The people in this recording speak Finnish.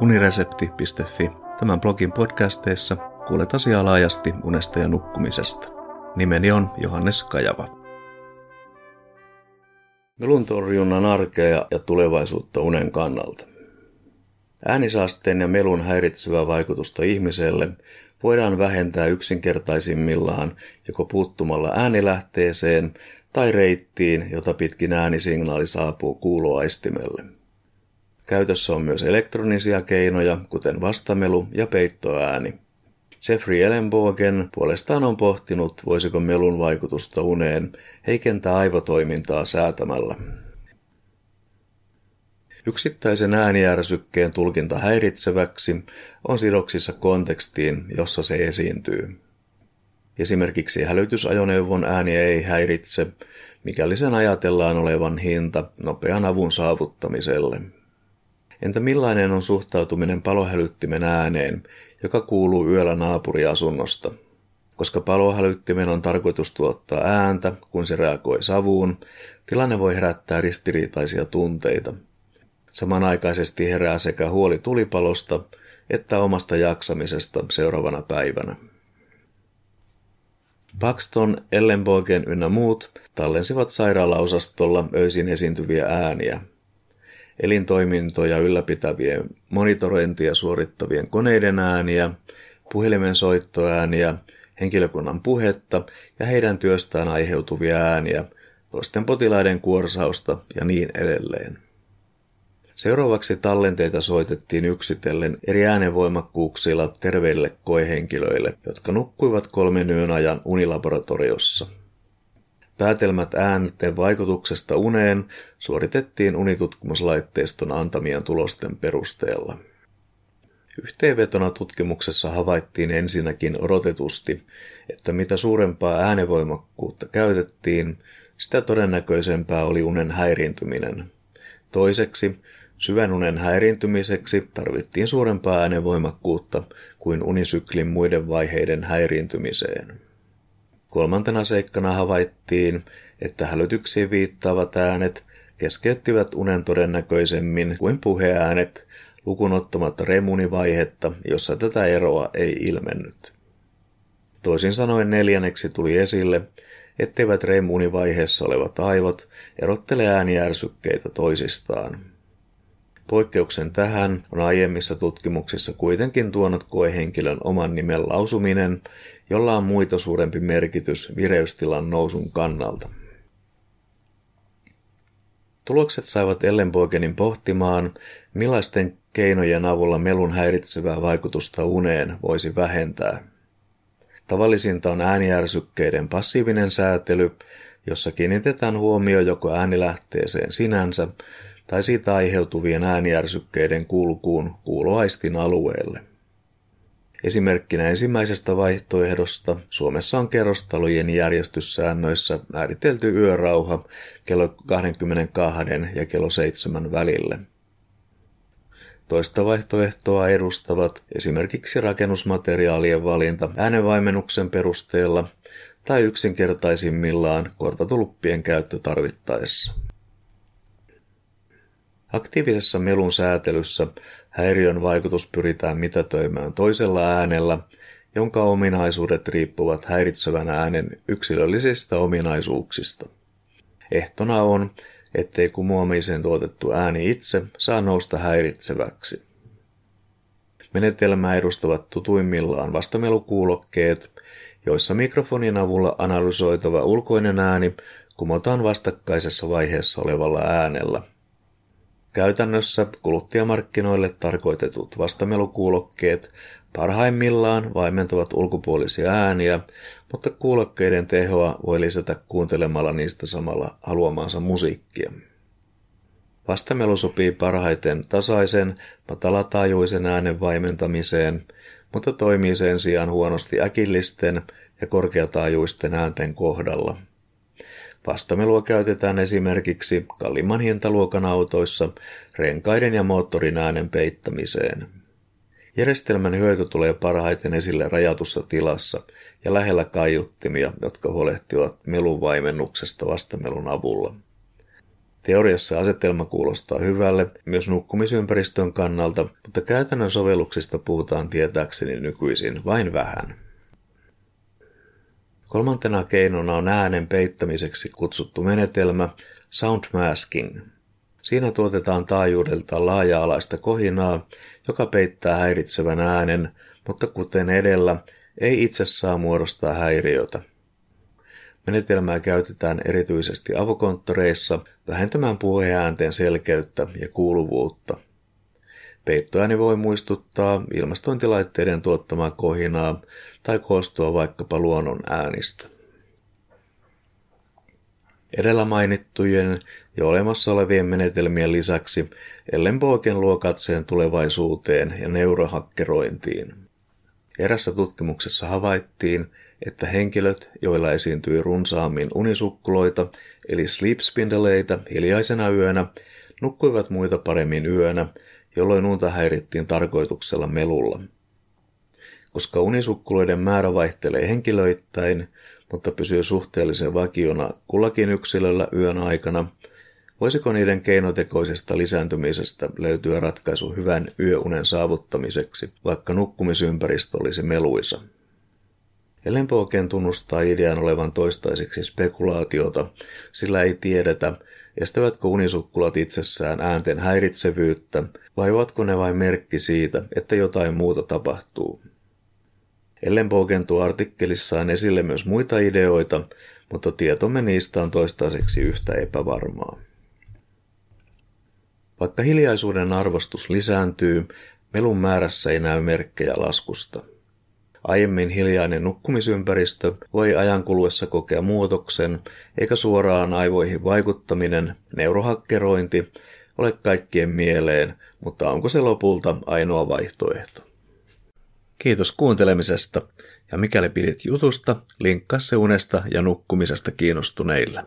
uniresepti.fi. Tämän blogin podcasteissa kuulet asiaa laajasti unesta ja nukkumisesta. Nimeni on Johannes Kajava. Melun torjunnan arkea ja tulevaisuutta unen kannalta. Äänisaasteen ja melun häiritsevää vaikutusta ihmiselle voidaan vähentää yksinkertaisimmillaan joko puuttumalla äänilähteeseen tai reittiin, jota pitkin äänisignaali saapuu kuuloaistimelle. Käytössä on myös elektronisia keinoja, kuten vastamelu ja peittoääni. Jeffrey Ellenbogen puolestaan on pohtinut, voisiko melun vaikutusta uneen heikentää aivotoimintaa säätämällä. Yksittäisen äänijärsykkeen tulkinta häiritseväksi on sidoksissa kontekstiin, jossa se esiintyy. Esimerkiksi hälytysajoneuvon ääni ei häiritse, mikäli sen ajatellaan olevan hinta nopean avun saavuttamiselle. Entä millainen on suhtautuminen palohälyttimen ääneen, joka kuuluu yöllä naapuriasunnosta? Koska palohälyttimen on tarkoitus tuottaa ääntä, kun se reagoi savuun, tilanne voi herättää ristiriitaisia tunteita. Samanaikaisesti herää sekä huoli tulipalosta että omasta jaksamisesta seuraavana päivänä. Paxton, Ellenbogen ynnä muut tallensivat sairaalaosastolla öisin esiintyviä ääniä – elintoimintoja ylläpitävien monitorointia suorittavien koneiden ääniä, puhelimen soittoääniä, henkilökunnan puhetta ja heidän työstään aiheutuvia ääniä, toisten potilaiden kuorsausta ja niin edelleen. Seuraavaksi tallenteita soitettiin yksitellen eri äänenvoimakkuuksilla terveille koehenkilöille, jotka nukkuivat kolmen yön ajan unilaboratoriossa. Päätelmät äänten vaikutuksesta uneen suoritettiin unitutkimuslaitteiston antamien tulosten perusteella. Yhteenvetona tutkimuksessa havaittiin ensinnäkin odotetusti, että mitä suurempaa äänevoimakkuutta käytettiin, sitä todennäköisempää oli unen häiriintyminen. Toiseksi, syvän unen häiriintymiseksi tarvittiin suurempaa äänevoimakkuutta kuin unisyklin muiden vaiheiden häiriintymiseen. Kolmantena seikkana havaittiin, että hälytyksiin viittaavat äänet keskeyttivät unen todennäköisemmin kuin puheäänet lukunottamatta remunivaihetta, jossa tätä eroa ei ilmennyt. Toisin sanoen neljänneksi tuli esille, etteivät remunivaiheessa olevat aivot erottele ääniärsykkeitä toisistaan. Poikkeuksen tähän on aiemmissa tutkimuksissa kuitenkin tuonut koehenkilön oman nimen lausuminen, jolla on muita suurempi merkitys vireystilan nousun kannalta. Tulokset saivat Ellenbogenin pohtimaan, millaisten keinojen avulla melun häiritsevää vaikutusta uneen voisi vähentää. Tavallisinta on ääniärsykkeiden passiivinen säätely, jossa kiinnitetään huomio joko äänilähteeseen sinänsä tai siitä aiheutuvien ääniärsykkeiden kulkuun kuuloaistin alueelle. Esimerkkinä ensimmäisestä vaihtoehdosta Suomessa on kerrostalojen järjestyssäännöissä määritelty yörauha kello 22 ja kello 7 välille. Toista vaihtoehtoa edustavat esimerkiksi rakennusmateriaalien valinta äänenvaimennuksen perusteella tai yksinkertaisimmillaan korvatuluppien käyttö tarvittaessa. Aktiivisessa melun säätelyssä häiriön vaikutus pyritään mitätöimään toisella äänellä, jonka ominaisuudet riippuvat häiritsevän äänen yksilöllisistä ominaisuuksista. Ehtona on, ettei kumoamiseen tuotettu ääni itse saa nousta häiritseväksi. Menetelmää edustavat tutuimmillaan vastamelukuulokkeet, joissa mikrofonin avulla analysoitava ulkoinen ääni kumotaan vastakkaisessa vaiheessa olevalla äänellä – Käytännössä kuluttajamarkkinoille tarkoitetut vastamelukuulokkeet parhaimmillaan vaimentavat ulkopuolisia ääniä, mutta kuulokkeiden tehoa voi lisätä kuuntelemalla niistä samalla haluamaansa musiikkia. Vastamelu sopii parhaiten tasaisen, matalataajuisen äänen vaimentamiseen, mutta toimii sen sijaan huonosti äkillisten ja korkeataajuisten äänten kohdalla – Vastamelua käytetään esimerkiksi kalliimman hintaluokan autoissa renkaiden ja moottorin äänen peittämiseen. Järjestelmän hyöty tulee parhaiten esille rajatussa tilassa ja lähellä kaiuttimia, jotka huolehtivat melun vaimennuksesta vastamelun avulla. Teoriassa asetelma kuulostaa hyvälle myös nukkumisympäristön kannalta, mutta käytännön sovelluksista puhutaan tietääkseni nykyisin vain vähän. Kolmantena keinona on äänen peittämiseksi kutsuttu menetelmä sound masking. Siinä tuotetaan taajuudelta laaja-alaista kohinaa, joka peittää häiritsevän äänen, mutta kuten edellä, ei itse saa muodostaa häiriötä. Menetelmää käytetään erityisesti avokonttoreissa vähentämään puheäänten selkeyttä ja kuuluvuutta. Peittoääni voi muistuttaa ilmastointilaitteiden tuottamaa kohinaa tai koostua vaikkapa luonnon äänistä. Edellä mainittujen ja olemassa olevien menetelmien lisäksi Ellenbogen luo katseen tulevaisuuteen ja neurohakkerointiin. Erässä tutkimuksessa havaittiin, että henkilöt, joilla esiintyi runsaammin unisukkuloita, eli sleepspindeleitä hiljaisena yönä, nukkuivat muita paremmin yönä, jolloin unta häirittiin tarkoituksella melulla. Koska unisukkuloiden määrä vaihtelee henkilöittäin, mutta pysyy suhteellisen vakiona kullakin yksilöllä yön aikana, voisiko niiden keinotekoisesta lisääntymisestä löytyä ratkaisu hyvän yöunen saavuttamiseksi, vaikka nukkumisympäristö olisi meluisa. Ellenbogen tunnustaa idean olevan toistaiseksi spekulaatiota, sillä ei tiedetä, estävätkö unisukkulat itsessään äänten häiritsevyyttä vai ovatko ne vain merkki siitä, että jotain muuta tapahtuu. Ellenbogen tuo artikkelissaan esille myös muita ideoita, mutta tietomme niistä on toistaiseksi yhtä epävarmaa. Vaikka hiljaisuuden arvostus lisääntyy, melun määrässä ei näy merkkejä laskusta – Aiemmin hiljainen nukkumisympäristö voi ajan kuluessa kokea muutoksen, eikä suoraan aivoihin vaikuttaminen, neurohakkerointi, ole kaikkien mieleen, mutta onko se lopulta ainoa vaihtoehto? Kiitos kuuntelemisesta, ja mikäli pidit jutusta, linkkaa se unesta ja nukkumisesta kiinnostuneille.